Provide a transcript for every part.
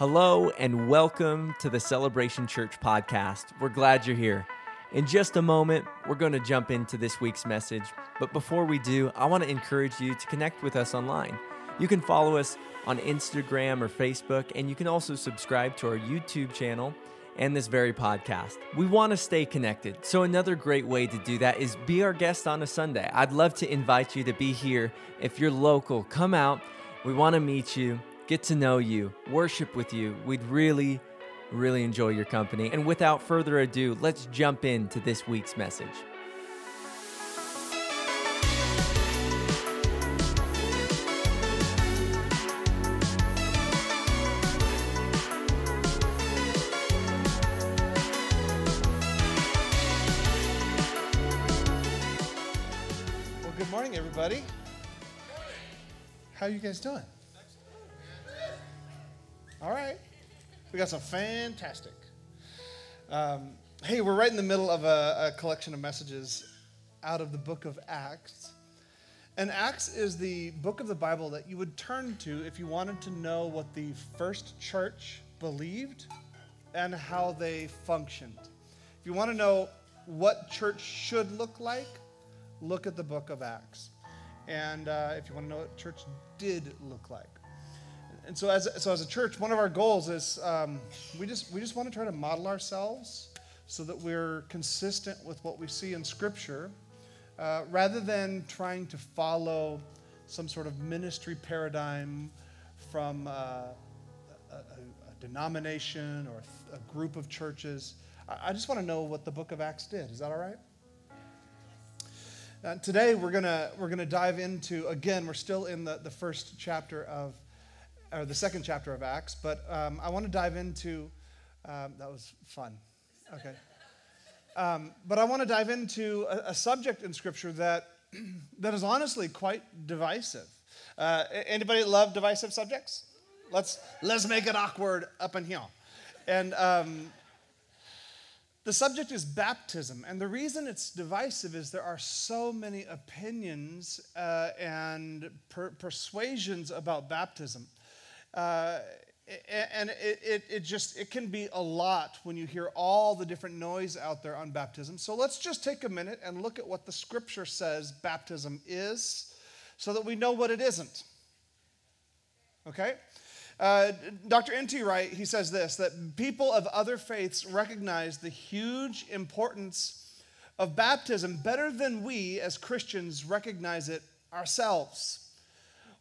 Hello, and welcome to the Celebration Church podcast. We're glad you're here. In just a moment, we're going to jump into this week's message. But before we do, I want to encourage you to connect with us online. You can follow us on Instagram or Facebook, and you can also subscribe to our YouTube channel and this very podcast. We want to stay connected. So, another great way to do that is be our guest on a Sunday. I'd love to invite you to be here. If you're local, come out. We want to meet you get to know you, worship with you. We'd really, really enjoy your company. And without further ado, let's jump into this week's message. Well, good morning, everybody. How are you guys doing? All right. We got some fantastic. Um, hey, we're right in the middle of a, a collection of messages out of the book of Acts. And Acts is the book of the Bible that you would turn to if you wanted to know what the first church believed and how they functioned. If you want to know what church should look like, look at the book of Acts. And uh, if you want to know what church did look like, and so as, so as a church, one of our goals is um, we, just, we just want to try to model ourselves so that we're consistent with what we see in Scripture uh, rather than trying to follow some sort of ministry paradigm from uh, a, a, denomination or a group of churches. I, I just want to know what the book of Acts did. Is that all right? Uh, today we're gonna we're gonna dive into again. We're still in the, the first chapter of or the second chapter of Acts, but um, I want to dive into um, that was fun. Okay. Um, but I want to dive into a, a, subject in Scripture that that is honestly quite divisive. Uh, anybody love divisive subjects? Let's let's make it awkward up in here. And um, the subject is baptism, and the reason it's divisive is there are so many opinions uh, and per- persuasions about baptism. Uh, and it, it, it, just it can be a lot when you hear all the different noise out there on baptism. So let's just take a minute and look at what the scripture says baptism is so that we know what it isn't. Okay? Uh, dr nt wright he says this that people of other faiths recognize the huge importance of baptism better than we as christians recognize it ourselves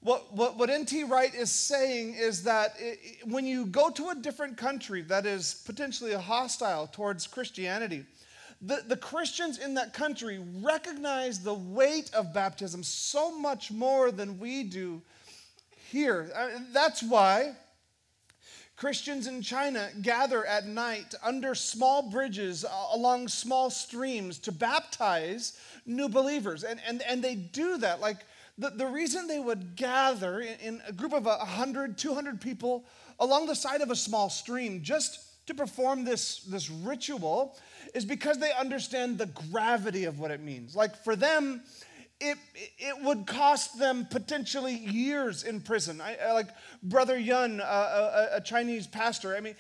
what, what, what N.T. Wright is saying is that it, when you go to a different country that is potentially hostile towards Christianity, the, the Christians in that country recognize the weight of baptism so much more than we do here. Uh, that's why Christians in China gather at night under small bridges uh, along small streams to baptize new believers. And, and, and they do that like the, the reason they would gather in, in a group of 100, 200 people along the side of a small stream just to perform this, this ritual is because they understand the gravity of what it means. Like for them, it, it would cost them potentially years in prison. I, I like Brother Yun, uh, a, a, Chinese pastor, I mean,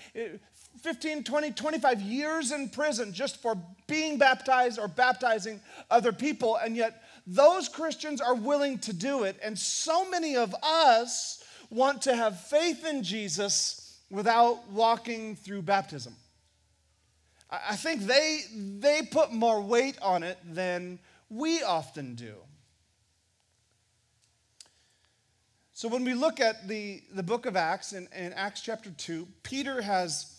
15, 20, 25 years in prison just for being baptized or baptizing other people. And yet, those Christians are willing to do it. And so many of us want to have faith in Jesus without walking through baptism. I think they, they put more weight on it than we often do. So when we look at the, the book of Acts, in, in Acts chapter 2, Peter has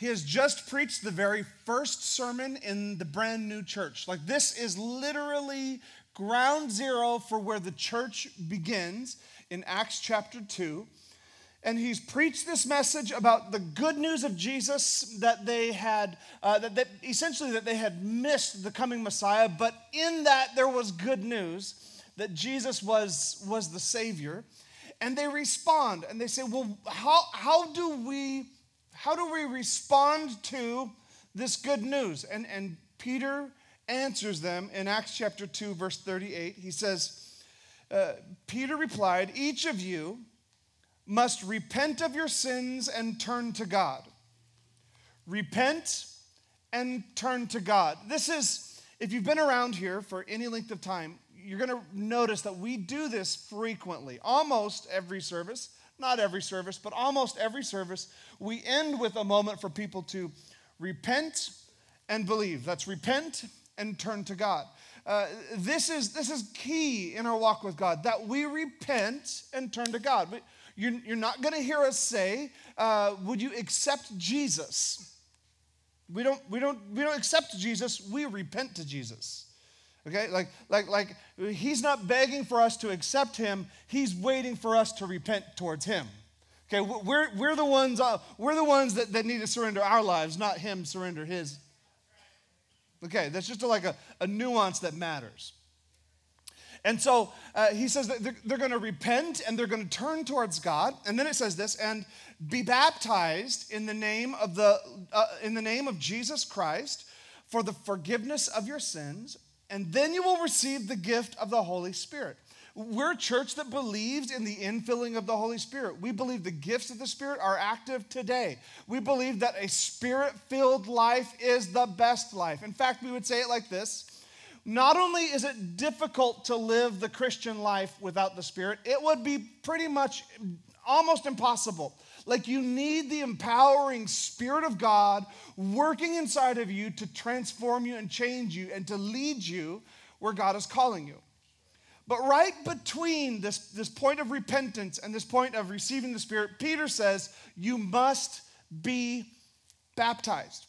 he has just preached the very first sermon in the brand new church. Like, this is literally ground zero for where the church begins in Acts chapter 2. And he's preached this message about the good news of Jesus that they had, uh, that, that essentially that they had missed the coming Messiah, but in that there was good news that Jesus was, was the Savior. And they respond and they say, Well, how, how do we how do we respond to this good news? And, and Peter answers them in Acts chapter 2, verse 38. He says, uh, Peter replied, Each of you must repent of your sins and turn to God. Repent and turn to God. This is, if you've been around here for any length of time, you're going to notice that we do this frequently, almost every service. Not every service, but almost every service, we end with a moment for people to repent and believe. That's repent and turn to God. Uh, this, is, this is key in our walk with God that we repent and turn to God. You're, you're not going to hear us say, uh, Would you accept Jesus? We don't, we, don't, we don't accept Jesus, we repent to Jesus. Okay, like, like, like he's not begging for us to accept him, he's waiting for us to repent towards him. Okay, we're, we're the ones, uh, we're the ones that, that need to surrender our lives, not him surrender his. Okay, that's just like a, a nuance that matters. And so uh, he says that they're, they're going to repent and they're going to turn towards God. And then it says this, and be baptized in the name of the uh, in the name of Jesus Christ for the forgiveness of your sins and then you will receive the gift of the Holy Spirit. We're a church that believes in the infilling of the Holy Spirit. We believe the gifts of the Spirit are active today. We believe that a spirit filled life is the best life. In fact, we would say it like this Not only is it difficult to live the Christian life without the Spirit, it would be pretty much almost impossible. Like you need the empowering Spirit of God working inside of you to transform you and change you and to lead you where God is calling you. But right between this, this point of repentance and this point of receiving the Spirit, Peter says, You must be baptized.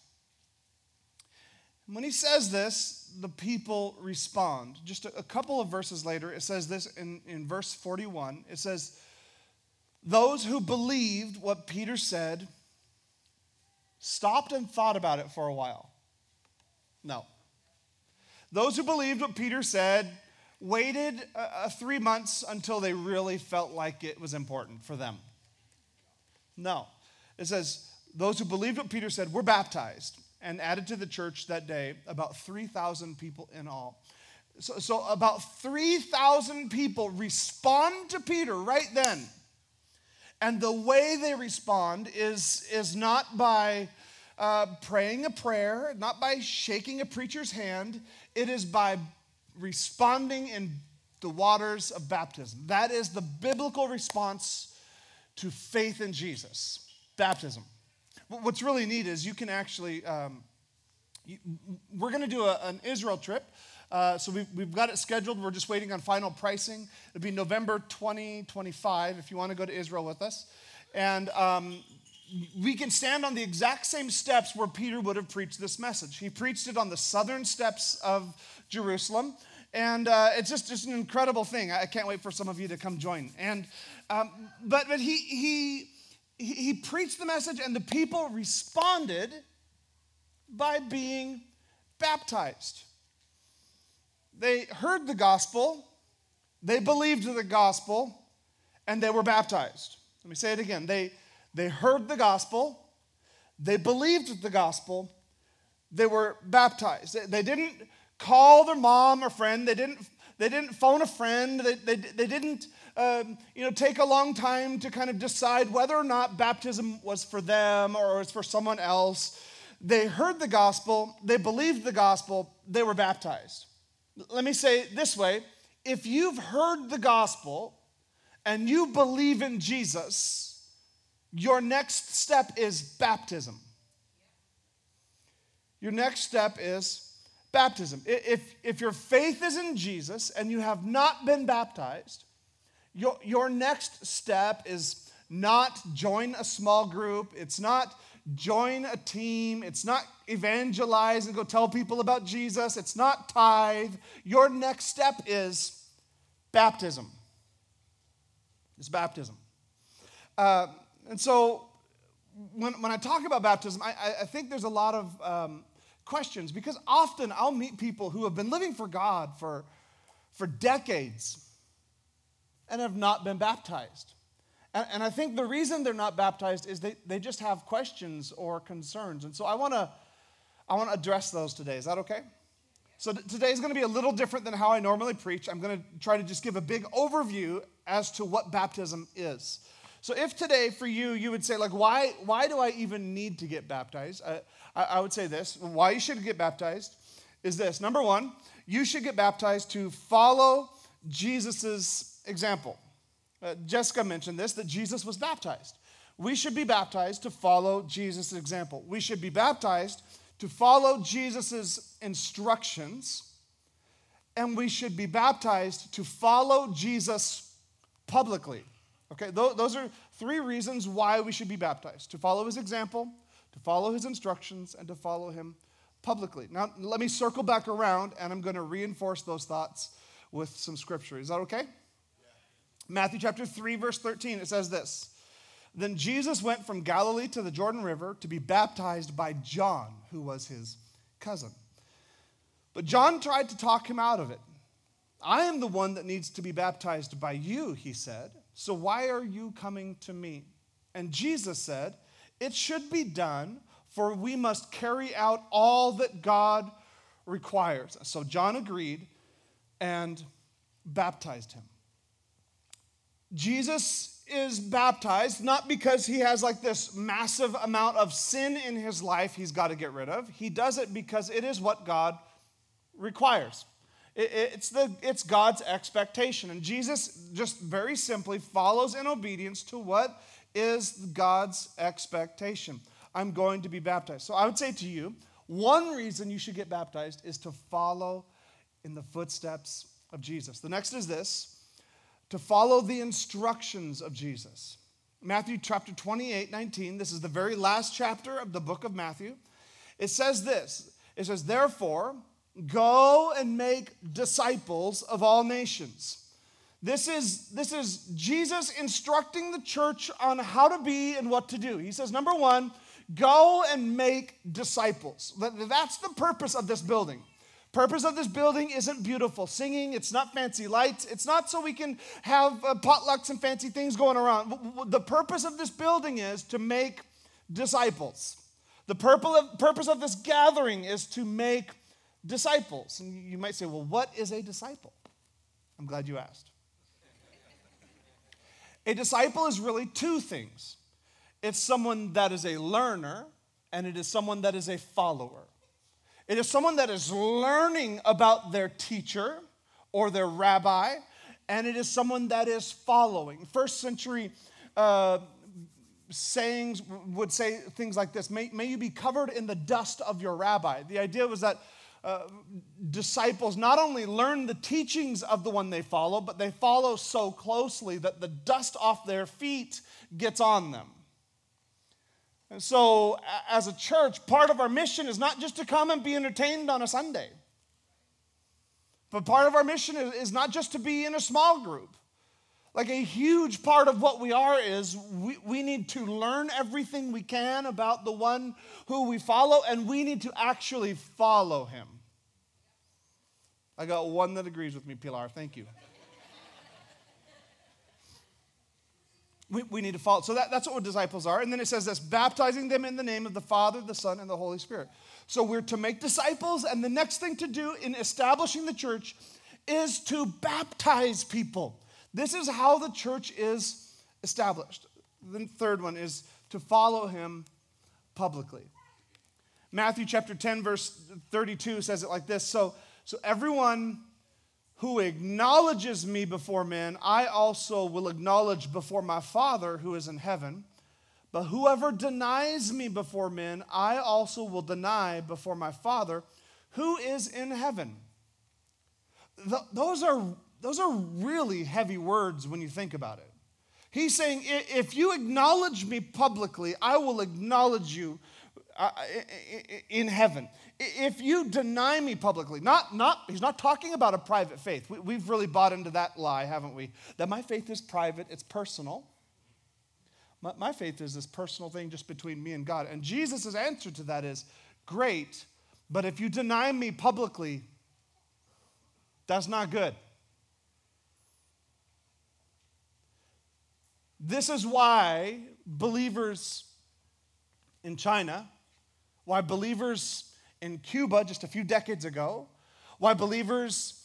When he says this, the people respond. Just a, a couple of verses later, it says this in, in verse 41. It says, those who believed what Peter said stopped and thought about it for a while. No. Those who believed what Peter said waited uh, three months until they really felt like it was important for them. No. It says, those who believed what Peter said were baptized and added to the church that day about 3,000 people in all. So, so about 3,000 people respond to Peter right then and the way they respond is, is not by uh, praying a prayer, not by shaking a preacher's hand, it is by responding in the waters of baptism. That is the biblical response to faith in Jesus baptism. What's really neat is you can actually, um, you, we're going to do a, an Israel trip. Uh, so we've, we've got it scheduled. We're just waiting on final pricing. It'll be November 2025 if you want to go to Israel with us. And um, we can stand on the exact same steps where Peter would have preached this message. He preached it on the southern steps of Jerusalem. And uh, it's just, just an incredible thing. I can't wait for some of you to come join. And, um, but but he, he, he preached the message, and the people responded by being baptized. They heard the gospel, they believed the gospel, and they were baptized. Let me say it again. They, they heard the gospel, they believed the gospel, they were baptized. They, they didn't call their mom or friend, they didn't, they didn't phone a friend, they, they, they didn't um, you know, take a long time to kind of decide whether or not baptism was for them or was for someone else. They heard the gospel, they believed the gospel, they were baptized. Let me say this way if you've heard the gospel and you believe in Jesus, your next step is baptism. Your next step is baptism. If, if your faith is in Jesus and you have not been baptized, your, your next step is not join a small group. It's not join a team. It's not evangelize and go tell people about Jesus. It's not tithe. Your next step is baptism. It's baptism. Uh, and so when, when I talk about baptism, I, I think there's a lot of um, questions because often I'll meet people who have been living for God for, for decades and have not been baptized. And, and I think the reason they're not baptized is they, they just have questions or concerns. And so I want to I want to address those today. Is that okay? So today is going to be a little different than how I normally preach. I'm going to try to just give a big overview as to what baptism is. So if today for you, you would say, like, why, why do I even need to get baptized? I, I would say this why you should get baptized is this. Number one, you should get baptized to follow Jesus' example. Uh, Jessica mentioned this that Jesus was baptized. We should be baptized to follow Jesus' example. We should be baptized to follow Jesus' instructions, and we should be baptized to follow Jesus publicly. Okay, those are three reasons why we should be baptized to follow his example, to follow his instructions, and to follow him publicly. Now, let me circle back around and I'm going to reinforce those thoughts with some scripture. Is that okay? Yeah. Matthew chapter 3, verse 13, it says this Then Jesus went from Galilee to the Jordan River to be baptized by John, who was his cousin. But John tried to talk him out of it. I am the one that needs to be baptized by you, he said. So why are you coming to me? And Jesus said, It should be done, for we must carry out all that God requires. So John agreed and baptized him. Jesus is baptized not because he has like this massive amount of sin in his life he's got to get rid of. He does it because it is what God requires. It's, the, it's God's expectation. And Jesus just very simply follows in obedience to what is God's expectation. I'm going to be baptized. So I would say to you, one reason you should get baptized is to follow in the footsteps of Jesus. The next is this to follow the instructions of Jesus. Matthew chapter 28, 19, this is the very last chapter of the book of Matthew. It says this it says, Therefore, Go and make disciples of all nations. This is, this is Jesus instructing the church on how to be and what to do. He says, number one, go and make disciples. That's the purpose of this building. Purpose of this building isn't beautiful singing, it's not fancy lights, it's not so we can have uh, potlucks and fancy things going around. The purpose of this building is to make disciples. The purpose of this gathering is to make disciples. And you might say, well, what is a disciple? I'm glad you asked. a disciple is really two things it's someone that is a learner, and it is someone that is a follower. It is someone that is learning about their teacher or their rabbi, and it is someone that is following. First century uh, sayings would say things like this may, may you be covered in the dust of your rabbi. The idea was that uh, disciples not only learn the teachings of the one they follow, but they follow so closely that the dust off their feet gets on them. And so, as a church, part of our mission is not just to come and be entertained on a Sunday, but part of our mission is not just to be in a small group. Like a huge part of what we are is we, we need to learn everything we can about the one who we follow, and we need to actually follow him. I got one that agrees with me, Pilar. Thank you. we, we need to follow. So that, that's what disciples are. And then it says this baptizing them in the name of the Father, the Son, and the Holy Spirit. So we're to make disciples, and the next thing to do in establishing the church is to baptize people. This is how the church is established. The third one is to follow him publicly. Matthew chapter 10, verse 32 says it like this So, so everyone who acknowledges me before men, I also will acknowledge before my Father who is in heaven. But whoever denies me before men, I also will deny before my Father who is in heaven. Th- those are those are really heavy words when you think about it. He's saying, if you acknowledge me publicly, I will acknowledge you uh, uh, uh, uh in heaven. If you deny me publicly, not, not, he's not talking about a private faith. We, have really bought into that lie, haven't we? That my faith is private, it's personal. My, my faith is this personal thing just between me and God. And Jesus' answer to that is great, but if you deny me publicly, that's not good. This is why believers in China, why believers in Cuba just a few decades ago, why believers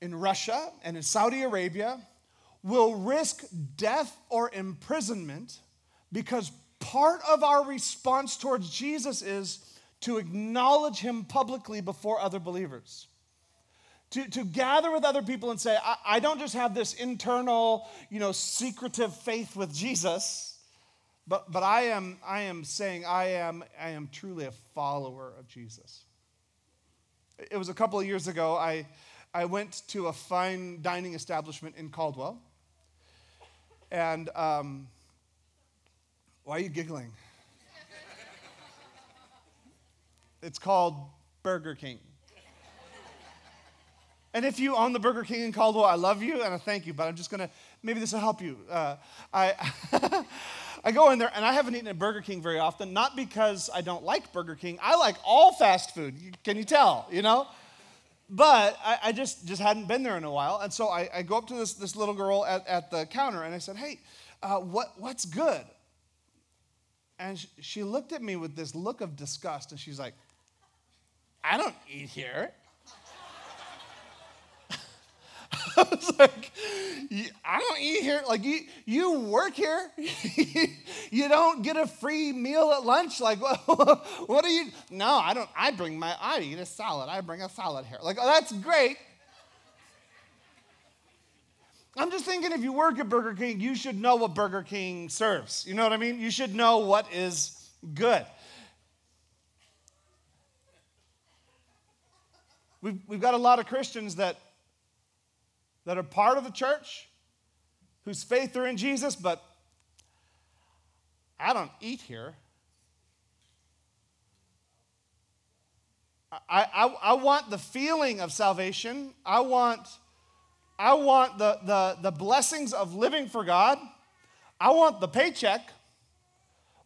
in Russia and in Saudi Arabia, will risk death or imprisonment because part of our response towards Jesus is to acknowledge him publicly before other believers. To, to gather with other people and say, I, I don't just have this internal, you know, secretive faith with Jesus, but, but I, am, I am saying I am, I am truly a follower of Jesus. It was a couple of years ago, I, I went to a fine dining establishment in Caldwell. And um, why are you giggling? It's called Burger King. And if you own the Burger King in Caldwell, I love you and I thank you, but I'm just gonna, maybe this will help you. Uh, I, I go in there and I haven't eaten at Burger King very often, not because I don't like Burger King. I like all fast food. Can you tell? You know? But I, I just, just hadn't been there in a while. And so I, I go up to this, this little girl at, at the counter and I said, Hey, uh, what, what's good? And she, she looked at me with this look of disgust and she's like, I don't eat here. I was like, I don't eat here. Like, you, you work here. you don't get a free meal at lunch. Like, what, what do you? No, I don't. I bring my, I eat a salad. I bring a salad here. Like, oh, that's great. I'm just thinking if you work at Burger King, you should know what Burger King serves. You know what I mean? You should know what is good. We've, we've got a lot of Christians that that are part of the church, whose faith are in Jesus, but I don't eat here. I, I, I want the feeling of salvation. I want, I want the, the, the blessings of living for God. I want the paycheck.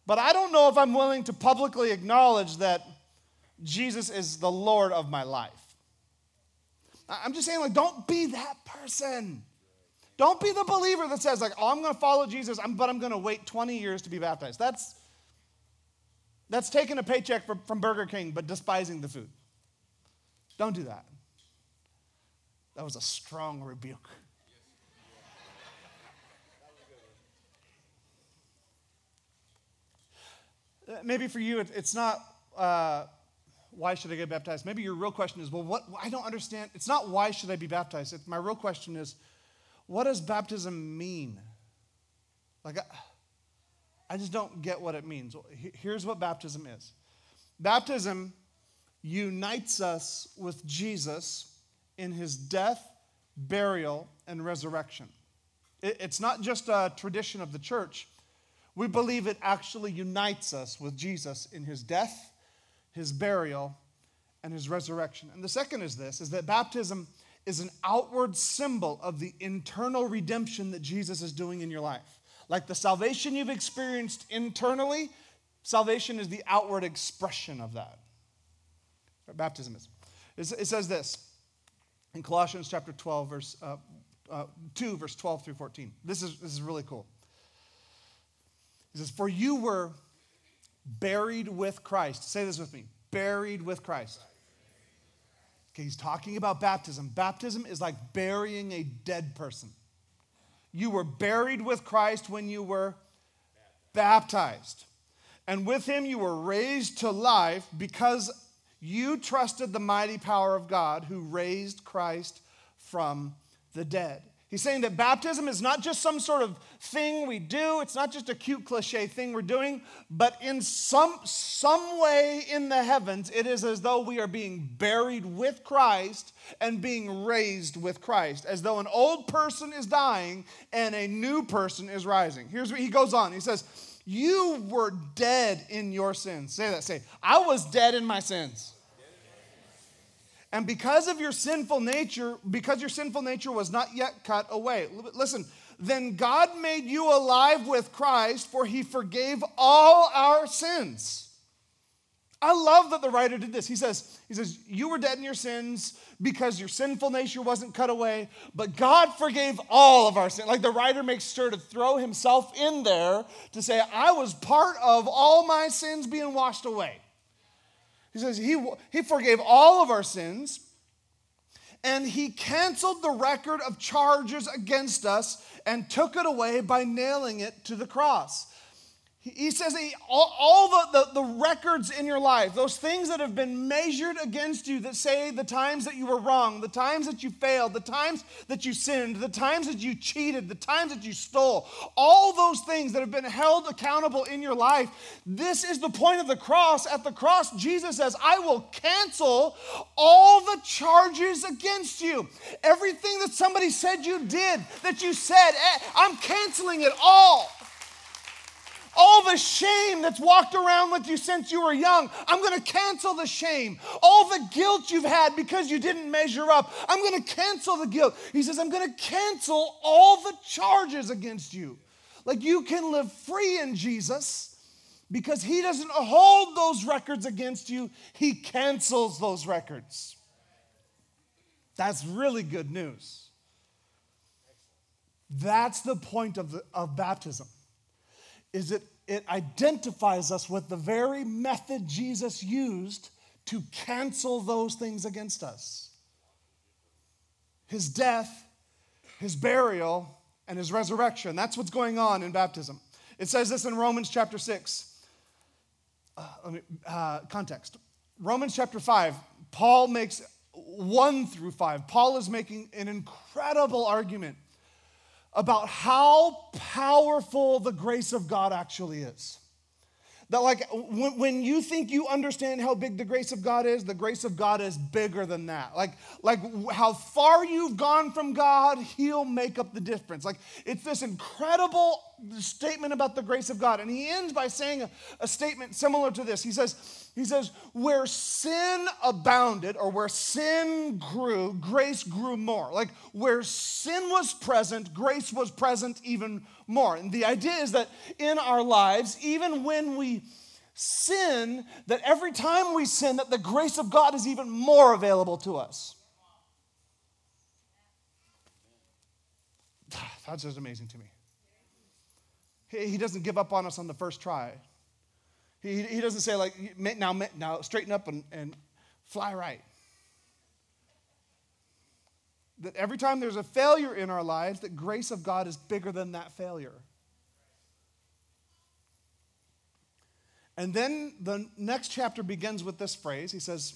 But I don't know if I'm willing to publicly acknowledge that Jesus is the Lord of my life. I'm just saying, like, don't be that person. Don't be the believer that says, like, oh, I'm going to follow Jesus, but I'm going to wait 20 years to be baptized. That's, that's taking a paycheck from, Burger King, but despising the food. Don't do that. That was a strong rebuke. Maybe for you, it's not uh, why should I get baptized? Maybe your real question is, well, what? I don't understand. It's not why should I be baptized. It's, my real question is, what does baptism mean? Like, I, I just don't get what it means. Here's what baptism is baptism unites us with Jesus in his death, burial, and resurrection. It, it's not just a tradition of the church. We believe it actually unites us with Jesus in his death his burial, and his resurrection. And the second is this is that baptism is an outward symbol of the internal redemption that Jesus is doing in your life. Like the salvation you've experienced internally, salvation is the outward expression of that. Baptism is. It says this in Colossians chapter 12, verse uh, uh, 2, verse 12 through 14. This is, this is really cool. He says, For you were buried with Christ. Say this with me buried with Christ. Okay, he's talking about baptism. Baptism is like burying a dead person. You were buried with Christ when you were baptized. And with him you were raised to life because you trusted the mighty power of God who raised Christ from the dead. He's saying that baptism is not just some sort of thing we do, it's not just a cute cliche thing we're doing, but in some, some way in the heavens, it is as though we are being buried with Christ and being raised with Christ, as though an old person is dying and a new person is rising. Here's what he goes on. He says, You were dead in your sins. Say that, say, I was dead in my sins. And because of your sinful nature, because your sinful nature was not yet cut away, listen, then God made you alive with Christ, for he forgave all our sins. I love that the writer did this. He says, he says, You were dead in your sins because your sinful nature wasn't cut away, but God forgave all of our sins. Like the writer makes sure to throw himself in there to say, I was part of all my sins being washed away. He says he, he forgave all of our sins. and he canceled the record of charges against us and took it away by nailing it to the cross. He says he, all, all the, the, the, records in your life, those things that have been measured against you that say the times that you were wrong, the times that you failed, the times that you sinned, the times that you cheated, the times that you stole, all those things that have been held accountable in your life, this is the point of the cross. At the cross, Jesus says, I will cancel all the charges against you. Everything that somebody said you did, that you said, eh, I'm canceling it all all the shame that's walked around with you since you were young, I'm going to cancel the shame. All the guilt you've had because you didn't measure up, I'm going to cancel the guilt. He says, I'm going to cancel all the charges against you. Like you can live free in Jesus because he doesn't hold those records against you, he cancels those records. That's really good news. That's the point of, the, of baptism is it, it identifies us with the very method Jesus used to cancel those things against us his death, his burial, and his resurrection. That's what's going on in baptism. It says this in Romans chapter 6. Uh, let me, uh, context. Romans chapter 5, Paul makes 1 through 5. Paul is making an incredible argument about how powerful the grace of God actually is. That, like, when, when you think you understand how big the grace of God is, the grace of God is bigger than that. Like, like how far you've gone from God, He'll make up the difference. Like, it's this incredible statement about the grace of God. And he ends by saying a, a statement similar to this. He says, he says, where sin abounded or where sin grew, grace grew more. Like where sin was present, grace was present even more. And the idea is that in our lives, even when we sin, that every time we sin, that the grace of God is even more available to us. That's just amazing to me. He doesn't give up on us on the first try. He, he doesn't say, like, now, now straighten up and, and fly right. That every time there's a failure in our lives, that grace of God is bigger than that failure. And then the next chapter begins with this phrase. He says,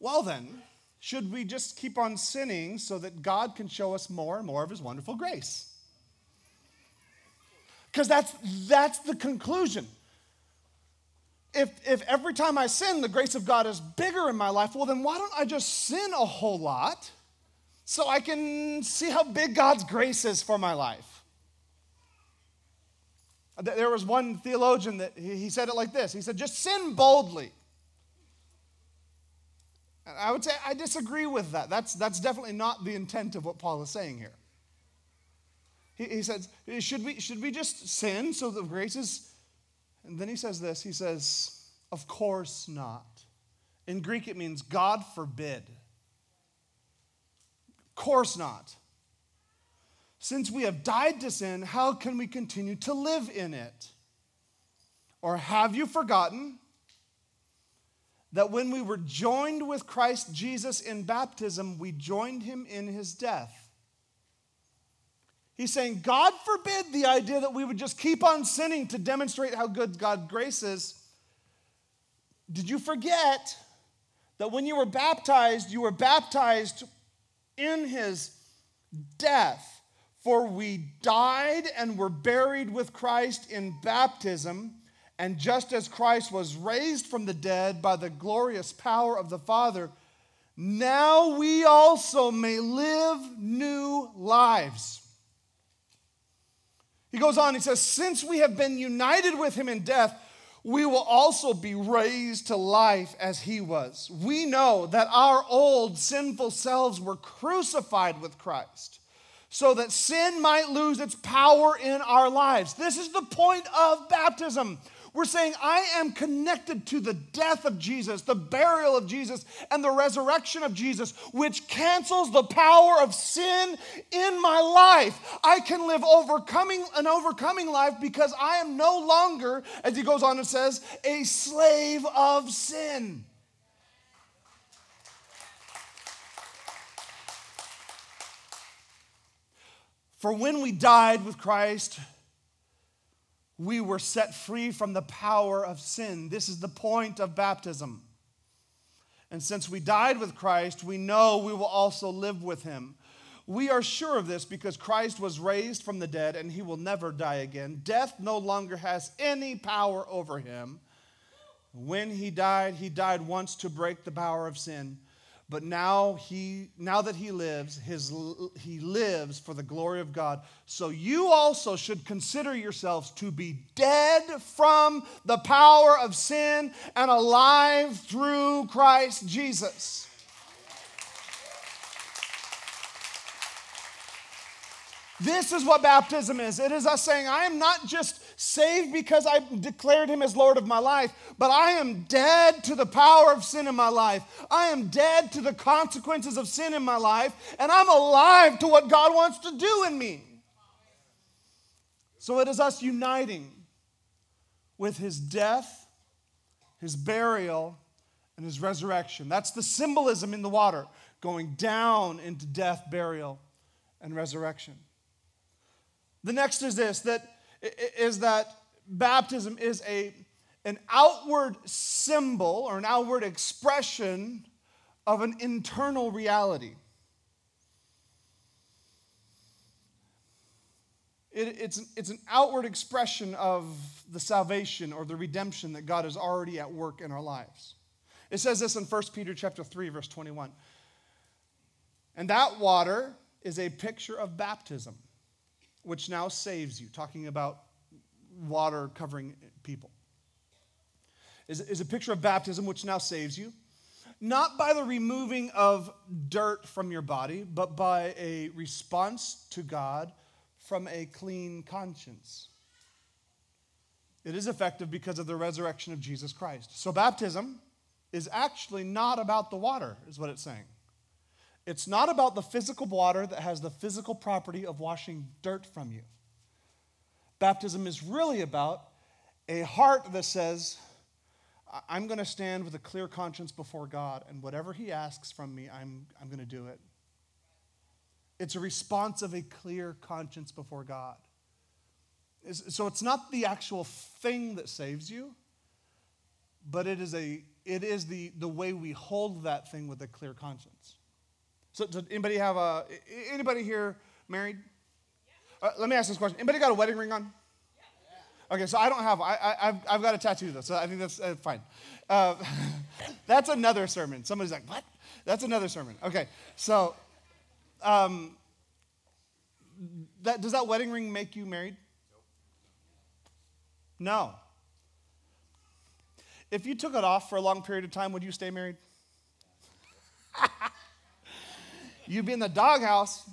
Well, then, should we just keep on sinning so that God can show us more and more of his wonderful grace? Because that's, that's the conclusion if, if every time I sin, the grace of God is bigger in my life, well, then why don't I just sin a whole lot so I can see how big God's grace is for my life? There was one theologian that he said it like this He said, just sin boldly. And I would say I disagree with that. That's, that's definitely not the intent of what Paul is saying here. He, he says, should we, should we just sin so the grace is and then he says this he says, Of course not. In Greek, it means God forbid. Course not. Since we have died to sin, how can we continue to live in it? Or have you forgotten that when we were joined with Christ Jesus in baptism, we joined him in his death? He's saying, God forbid the idea that we would just keep on sinning to demonstrate how good God's grace is. Did you forget that when you were baptized, you were baptized in his death? For we died and were buried with Christ in baptism. And just as Christ was raised from the dead by the glorious power of the Father, now we also may live new lives. He goes on, he says, Since we have been united with him in death, we will also be raised to life as he was. We know that our old sinful selves were crucified with Christ so that sin might lose its power in our lives. This is the point of baptism. We're saying, I am connected to the death of Jesus, the burial of Jesus, and the resurrection of Jesus, which cancels the power of sin in my life. I can live overcoming an overcoming life because I am no longer, as he goes on and says, a slave of sin. For when we died with Christ, we were set free from the power of sin. This is the point of baptism. And since we died with Christ, we know we will also live with him. We are sure of this because Christ was raised from the dead and he will never die again. Death no longer has any power over him. When he died, he died once to break the power of sin. But now he now that he lives, his he lives for the glory of God. So you also should consider yourselves to be dead from the power of sin and alive through Christ Jesus. This is what baptism is. It is us saying, I am not just saved because I declared him as Lord of my life, but I am dead to the power of sin in my life. I am dead to the consequences of sin in my life, and I'm alive to what God wants to do in me. So it is us uniting with his death, his burial, and his resurrection. That's the symbolism in the water, going down into death, burial, and resurrection. The next is this that is that baptism is a an outward symbol or an outward expression of an internal reality. It, it's, it's an outward expression of the salvation or the redemption that God is already at work in our lives. It says this in 1 Peter chapter 3, verse 21. And that water is a picture of baptism which now saves you, talking about water covering people, is, is a picture of baptism, which now saves you, not by the removing of dirt from your body, but by a response to God from a clean conscience. It is effective because of the resurrection of Jesus Christ. So, baptism is actually not about the water, is what it's saying. It's not about the physical water that has the physical property of washing dirt from you. Baptism is really about a heart that says, I'm going to stand with a clear conscience before God, and whatever He asks from me, I'm, I'm going to do it. It's a response of a clear conscience before God. So it's not the actual thing that saves you, but it is, a, it is the, the way we hold that thing with a clear conscience. So, does anybody have a, anybody here married? Uh, let me ask this question. Anybody got a wedding ring on? Okay, so I don't have, I, I, have I've got a tattoo though, so I think that's uh, fine. Uh, that's another sermon. Somebody's like, what? That's another sermon. Okay, so um, that, does that wedding ring make you married? No. If you took it off for a long period of time, would you stay married? You'd be in the doghouse.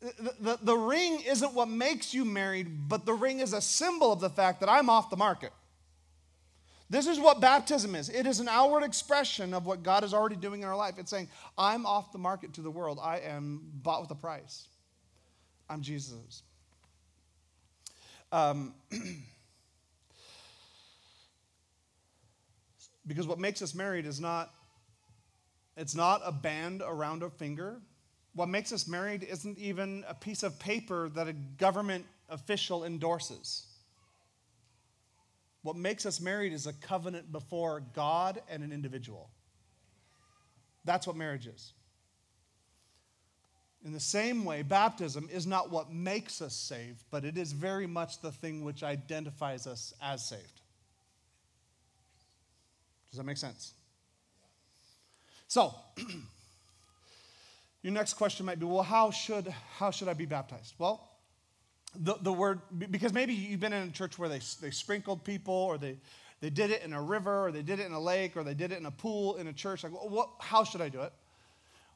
The, the, the, ring isn't what makes you married, but the ring is a symbol of the fact that I'm off the market. This is what baptism is it is an outward expression of what God is already doing in our life. It's saying, I'm off the market to the world. I am bought with a price. I'm Jesus. Um, because what makes us married is not it's not a band around a finger. What makes us married isn't even a piece of paper that a government official endorses. What makes us married is a covenant before God and an individual. That's what marriage is. In the same way, baptism is not what makes us saved, but it is very much the thing which identifies us as saved. Does that make sense? So, your next question might be well, how should, how should I be baptized? Well, the, the word, because maybe you've been in a church where they, they sprinkled people or they, they did it in a river or they did it in a lake or they did it in a pool in a church. Like, what, how should I do it?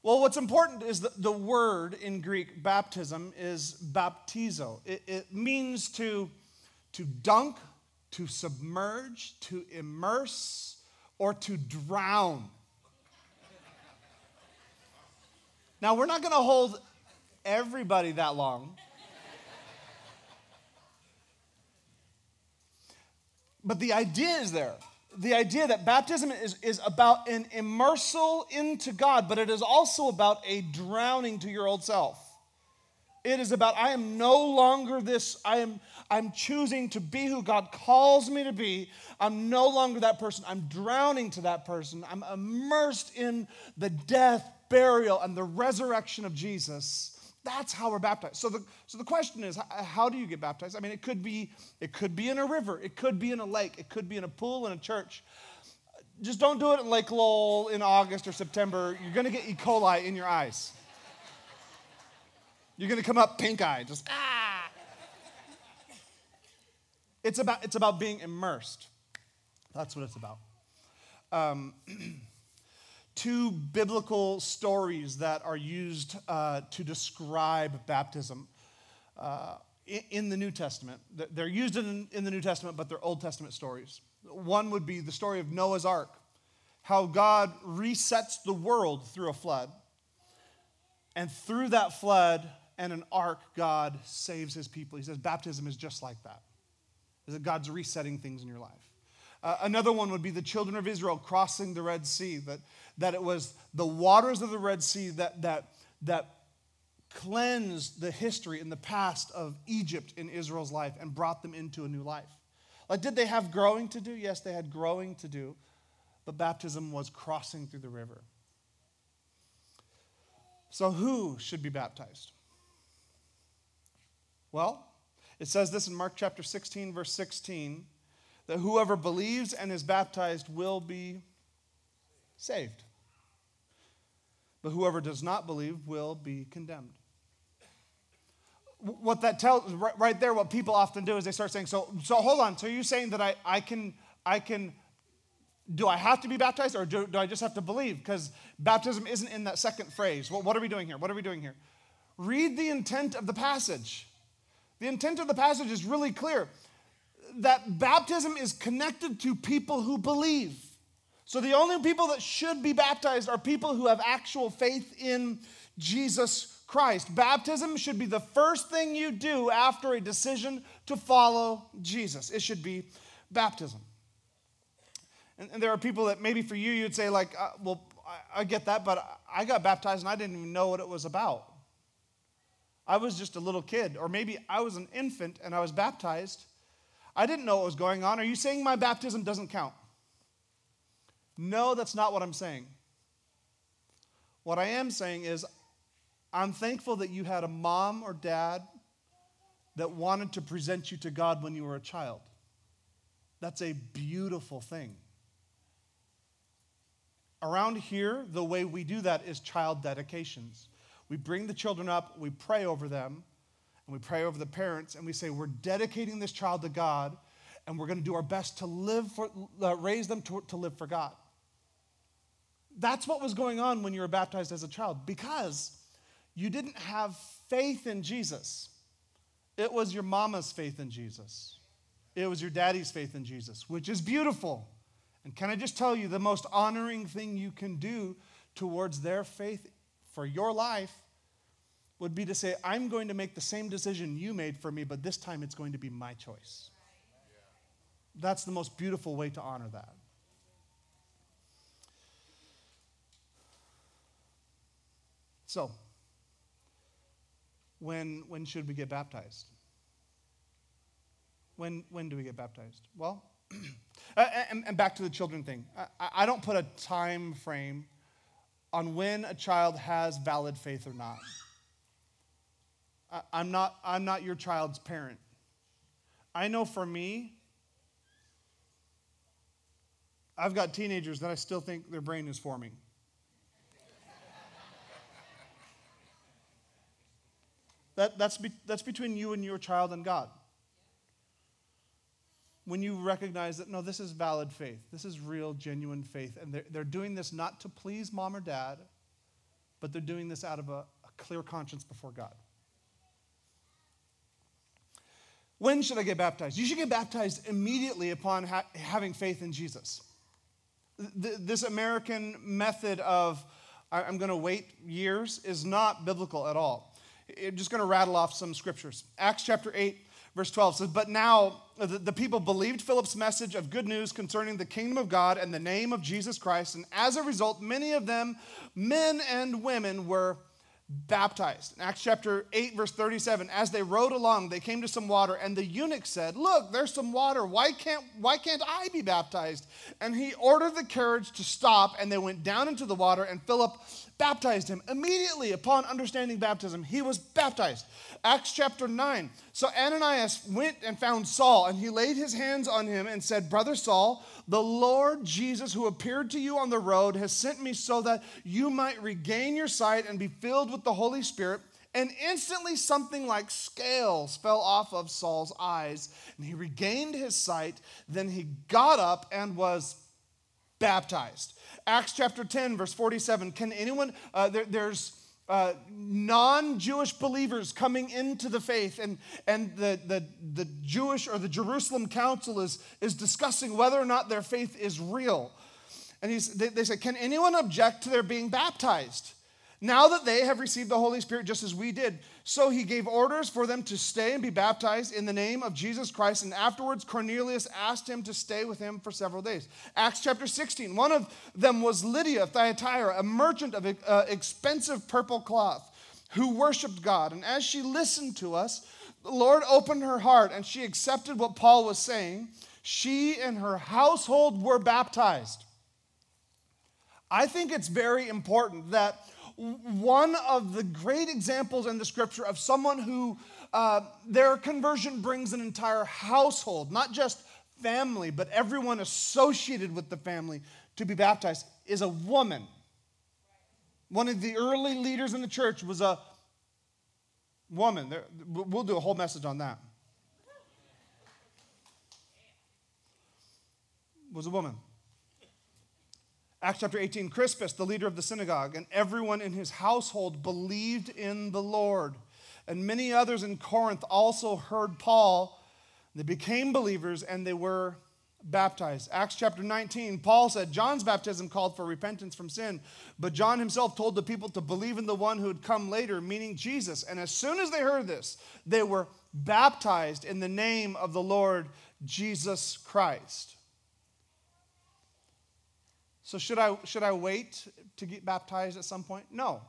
Well, what's important is the, the word in Greek, baptism, is baptizo. It, it means to, to dunk, to submerge, to immerse, or to drown. Now, we're not going to hold everybody that long. But the idea is there. the idea that baptism is, is about an immersal into God, but it is also about a drowning to your old self. It is about I am no longer this, I am I'm choosing to be who God calls me to be. I'm no longer that person. I'm drowning to that person. I'm immersed in the death, burial, and the resurrection of Jesus. That's how we're baptized. So the, so the question is, how do you get baptized? I mean, it could be it could be in a river, it could be in a lake, it could be in a pool in a church. Just don't do it at Lake Lowell in August or September. You're going to get E. coli in your eyes. You're going to come up pink eyed, just ah. It's about, it's about being immersed. That's what it's about. Um, two biblical stories that are used uh, to describe baptism uh, in, in, the New Testament. They're used in, in the New Testament, but they're Old Testament stories. One would be the story of Noah's Ark, how God resets the world through a flood. And through that flood, and an ark, God saves his people. He says baptism is just like that. Is that God's resetting things in your life. Uh, another one would be the children of Israel crossing the Red Sea, that, that it was the waters of the Red Sea that, that, that cleansed the history and the past of Egypt in Israel's life and brought them into a new life. Like, did they have growing to do? Yes, they had growing to do, but baptism was crossing through the river. So, who should be baptized? Well, it says this in Mark chapter 16, verse 16, that whoever believes and is baptized will be saved. But whoever does not believe will be condemned. What that tells right there, what people often do is they start saying, so, so hold on, so you're saying that I, I can I can do I have to be baptized or do, do I just have to believe? Because baptism isn't in that second phrase. Well, what are we doing here? What are we doing here? Read the intent of the passage. The intent of the passage is really clear that baptism is connected to people who believe. So the only people that should be baptized are people who have actual faith in Jesus Christ. Baptism should be the first thing you do after a decision to follow Jesus. It should be baptism. And, and there are people that maybe for you, you'd say, like, uh, well, I, I get that, but I got baptized and I didn't even know what it was about. I was just a little kid, or maybe I was an infant and I was baptized. I didn't know what was going on. Are you saying my baptism doesn't count? No, that's not what I'm saying. What I am saying is, I'm thankful that you had a mom or dad that wanted to present you to God when you were a child. That's a beautiful thing. Around here, the way we do that is child dedications. We bring the children up, we pray over them, and we pray over the parents, and we say, We're dedicating this child to God, and we're going to do our best to live for, uh, raise them to, to live for God. That's what was going on when you were baptized as a child because you didn't have faith in Jesus. It was your mama's faith in Jesus. It was your daddy's faith in Jesus, which is beautiful. And can I just tell you, the most honoring thing you can do towards their faith for your life would be to say, I'm going to make the same decision you made for me, but this time it's going to be my choice. That's the most beautiful way to honor that. So, when, when should we get baptized? When, when do we get baptized? Well, uh, and, and, back to the children thing. I, I don't put a time frame on when a child has valid faith or not. I, am not, I'm not your child's parent. I know for me, I've got teenagers that I still think their brain is forming. that, that's, be, that's between you and your child and God when you recognize that, no, this is valid faith. This is real, genuine faith. And they're, they're doing this not to please mom or dad, but they're doing this out of a, a clear conscience before God. When should I get baptized? You should get baptized immediately upon ha- having faith in Jesus. Th- this American method of, I'm going to wait years, is not biblical at all. I'm just going to rattle off some scriptures. Acts chapter 8, verse 12 says, But now the, the people believed Philip's message of good news concerning the kingdom of God and the name of Jesus Christ. And as a result, many of them, men and women, were baptized. In Acts chapter 8, verse 37, as they rode along, they came to some water, and the eunuch said, Look, there's some water. Why can't, why can't I be baptized? And he ordered the carriage to stop, and they went down into the water, and Philip baptized him. Immediately upon understanding baptism, he was baptized. Acts chapter 9. So Ananias went and found Saul, and he laid his hands on him and said, Brother Saul, the Lord Jesus, who appeared to you on the road, has sent me so that you might regain your sight and be filled with the Holy Spirit. And instantly, something like scales fell off of Saul's eyes, and he regained his sight. Then he got up and was baptized. Acts chapter 10, verse 47. Can anyone, uh, there, there's uh, non Jewish believers coming into the faith, and, and the, the, the Jewish or the Jerusalem Council is, is discussing whether or not their faith is real. And he's, they, they say, Can anyone object to their being baptized? Now that they have received the Holy Spirit just as we did. So he gave orders for them to stay and be baptized in the name of Jesus Christ. And afterwards, Cornelius asked him to stay with him for several days. Acts chapter 16. One of them was Lydia of Thyatira, a merchant of uh, expensive purple cloth, who worshiped God. And as she listened to us, the Lord opened her heart and she accepted what Paul was saying. She and her household were baptized. I think it's very important that one of the great examples in the scripture of someone who uh, their conversion brings an entire household, not just family, but everyone associated with the family to be baptized, is a woman. One of the early leaders in the church was a woman. We'll do a whole message on that. Was a woman. Acts chapter 18 Crispus, the leader of the synagogue, and everyone in his household believed in the Lord. And many others in Corinth also heard Paul. They became believers and they were baptized. Acts chapter 19, Paul said, John's baptism called for repentance from sin, but John himself told the people to believe in the one who had come later, meaning Jesus. And as soon as they heard this, they were baptized in the name of the Lord Jesus Christ. So should I should I wait to get baptized at some point? No.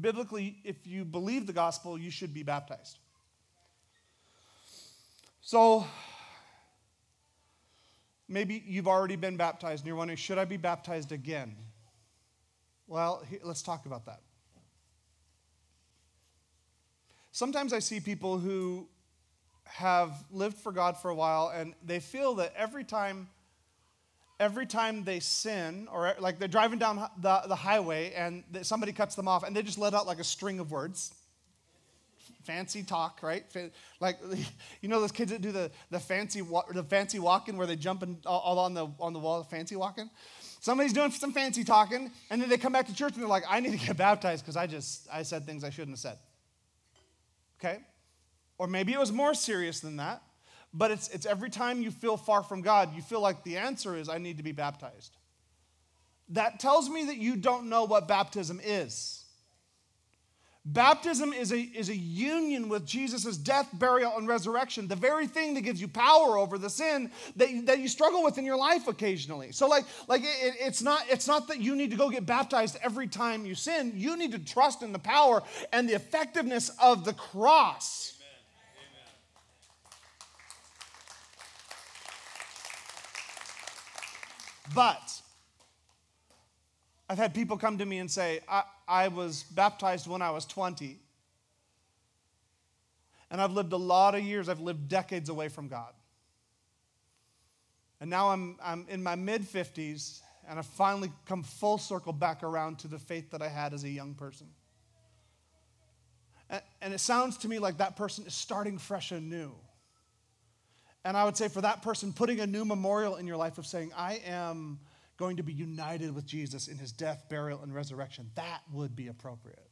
Biblically, if you believe the gospel, you should be baptized. So maybe you've already been baptized and you're wondering, should I be baptized again? Well, let's talk about that. Sometimes I see people who have lived for God for a while and they feel that every time every time they sin, or like they're driving down the, the highway and somebody cuts them off and they just let out like a string of words. Fancy talk, right? Like, you know those kids that do the, the, fancy, the fancy walking where they jump in, all on the, on the wall, fancy walking? Somebody's doing some fancy talking, and then they come back to church and they're like, I need to get baptized because I just, I said things I shouldn't have said. Okay? Or maybe it was more serious than that. But it's, it's every time you feel far from God, you feel like the answer is, I need to be baptized. That tells me that you don't know what baptism is. Baptism is a, is a union with Jesus' death, burial, and resurrection, the very thing that gives you power over the sin that you, that you struggle with in your life occasionally. So, like, like it, it's, not, it's not that you need to go get baptized every time you sin. You need to trust in the power and the effectiveness of the cross. But I've had people come to me and say, I, I was baptized when I was 20. And I've lived a lot of years, I've lived decades away from God. And now I'm, I'm in my mid 50s, and I've finally come full circle back around to the faith that I had as a young person. And, and it sounds to me like that person is starting fresh and new. And I would say for that person, putting a new memorial in your life of saying, I am going to be united with Jesus in his death, burial, and resurrection, that would be appropriate.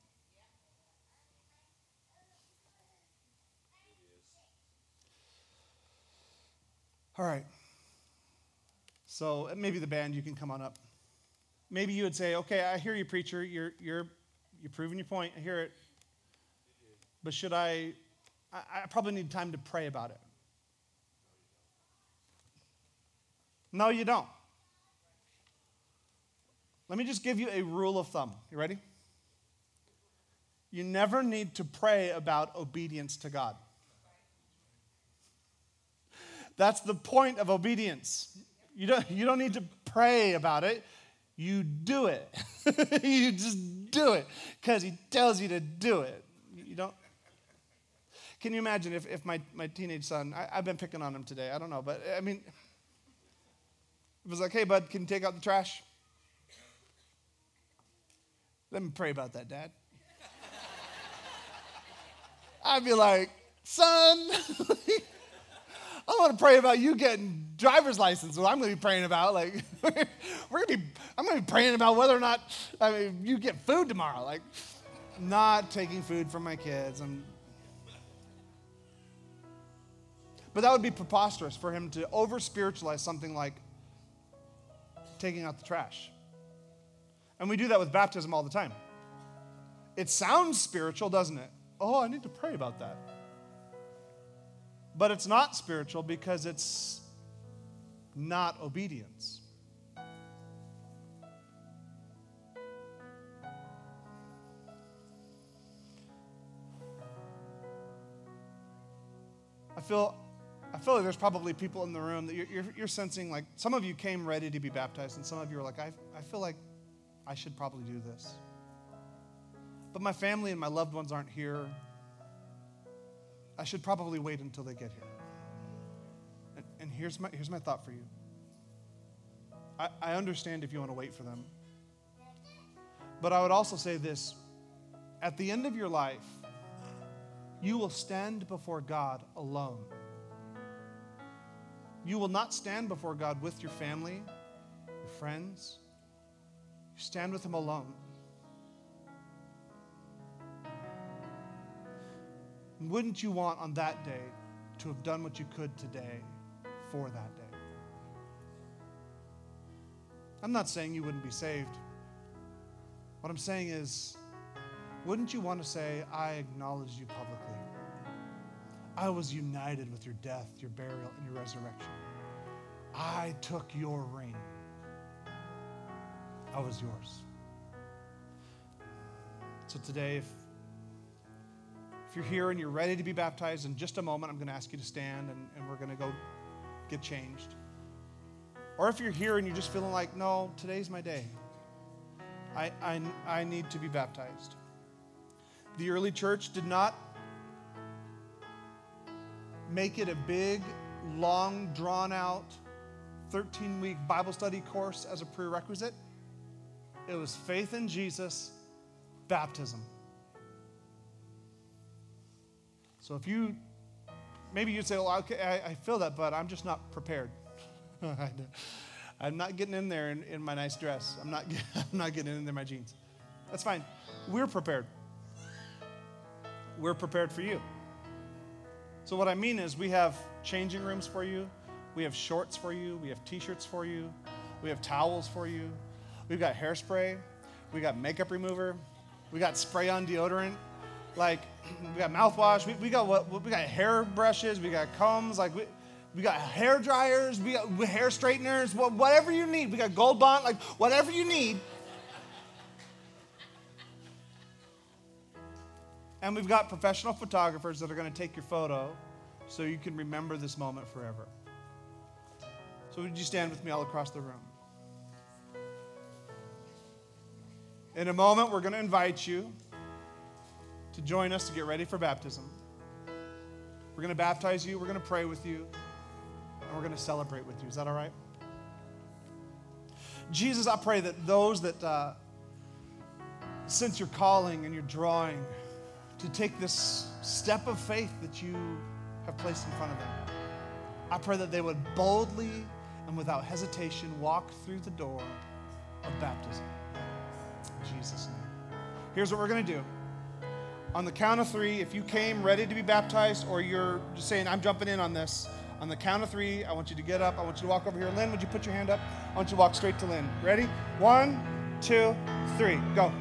All right. So uh, maybe the band, you can come on up. Maybe you would say, okay, I hear you, preacher. You're, you're, you're proving your point. I hear it. But should I I, I probably need time to pray about it. No, you don't. Let me just give you a rule of thumb. You ready? You never need to pray about obedience to God. That's the point of obedience. You don't, you don't need to pray about it. You do it. you just do it because he tells you to do it. You don't. Can you imagine if, if my, my teenage son, I, I've been picking on him today, I don't know, but I mean, it was like, hey, bud, can you take out the trash? Let me pray about that, Dad. I'd be like, son, I want to pray about you getting driver's license. What I'm going to be praying about, like, we're going to be, I'm going to be praying about whether or not I mean, you get food tomorrow. Like, not taking food from my kids. And, but that would be preposterous for him to over spiritualize something like taking out the trash. And we do that with baptism all the time. It sounds spiritual, doesn't it? Oh, I need to pray about that. But it's not spiritual because it's not obedience. I feel I feel like there's probably people in the room that you're, you're, you're, sensing like some of you came ready to be baptized, and some of you are like, I, I feel like I should probably do this. But my family and my loved ones aren't here. I should probably wait until they get here. And, and here's, my, here's my thought for you I, I understand if you want to wait for them. But I would also say this at the end of your life, you will stand before God alone. You will not stand before God with your family, your friends. You stand with Him alone. And wouldn't you want on that day to have done what you could today for that day? I'm not saying you wouldn't be saved. What I'm saying is, wouldn't you want to say, I acknowledge you publicly? I was united with your death, your burial, and your resurrection. I took your ring. I was yours. So today, if, if you're here and you're ready to be baptized, in just a moment, I'm going to ask you to stand and, and we're going to go get changed. Or if you're here and you're just feeling like, no, today's my day, I, I, I need to be baptized. The early church did not make it a big, long, drawn out 13 week Bible study course as a prerequisite. It was faith in Jesus, baptism. So if you, maybe you'd say, well, okay, I, I feel that, but I'm just not prepared. I'm not getting in there in, in my nice dress. I'm not, I'm not getting in there in my jeans. That's fine. We're prepared. We're prepared for you. So, what I mean is, we have changing rooms for you, we have shorts for you, we have t shirts for you, we have towels for you, we've got hairspray, we got makeup remover, we got spray on deodorant, like, we got mouthwash, we, we got what we got hair brushes, we got combs, like, we, we got hair dryers, we got hair straighteners, whatever you need. We got gold bond, like whatever you need. And we've got professional photographers that are going to take your photo so you can remember this moment forever. So, would you stand with me all across the room? In a moment, we're going to invite you to join us to get ready for baptism. We're going to baptize you, we're going to pray with you, and we're going to celebrate with you. Is that all right? Jesus, I pray that those that uh, sense your calling and your drawing, to take this step of faith that you have placed in front of them. I pray that they would boldly and without hesitation walk through the door of baptism. In Jesus' name. Here's what we're going to do. On the count of three, if you came ready to be baptized or you're just saying, I'm jumping in on this, on the count of three, I want you to get up. I want you to walk over here. Lynn, would you put your hand up? I want you to walk straight to Lynn. Ready? One, two, three. Go.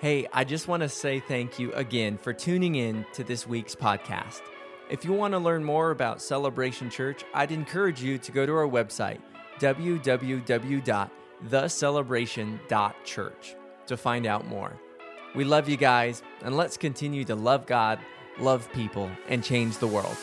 Hey, I just want to say thank you again for tuning in to this week's podcast. If you want to learn more about Celebration Church, I'd encourage you to go to our website, www.thecelebration.church, to find out more. We love you guys, and let's continue to love God, love people, and change the world.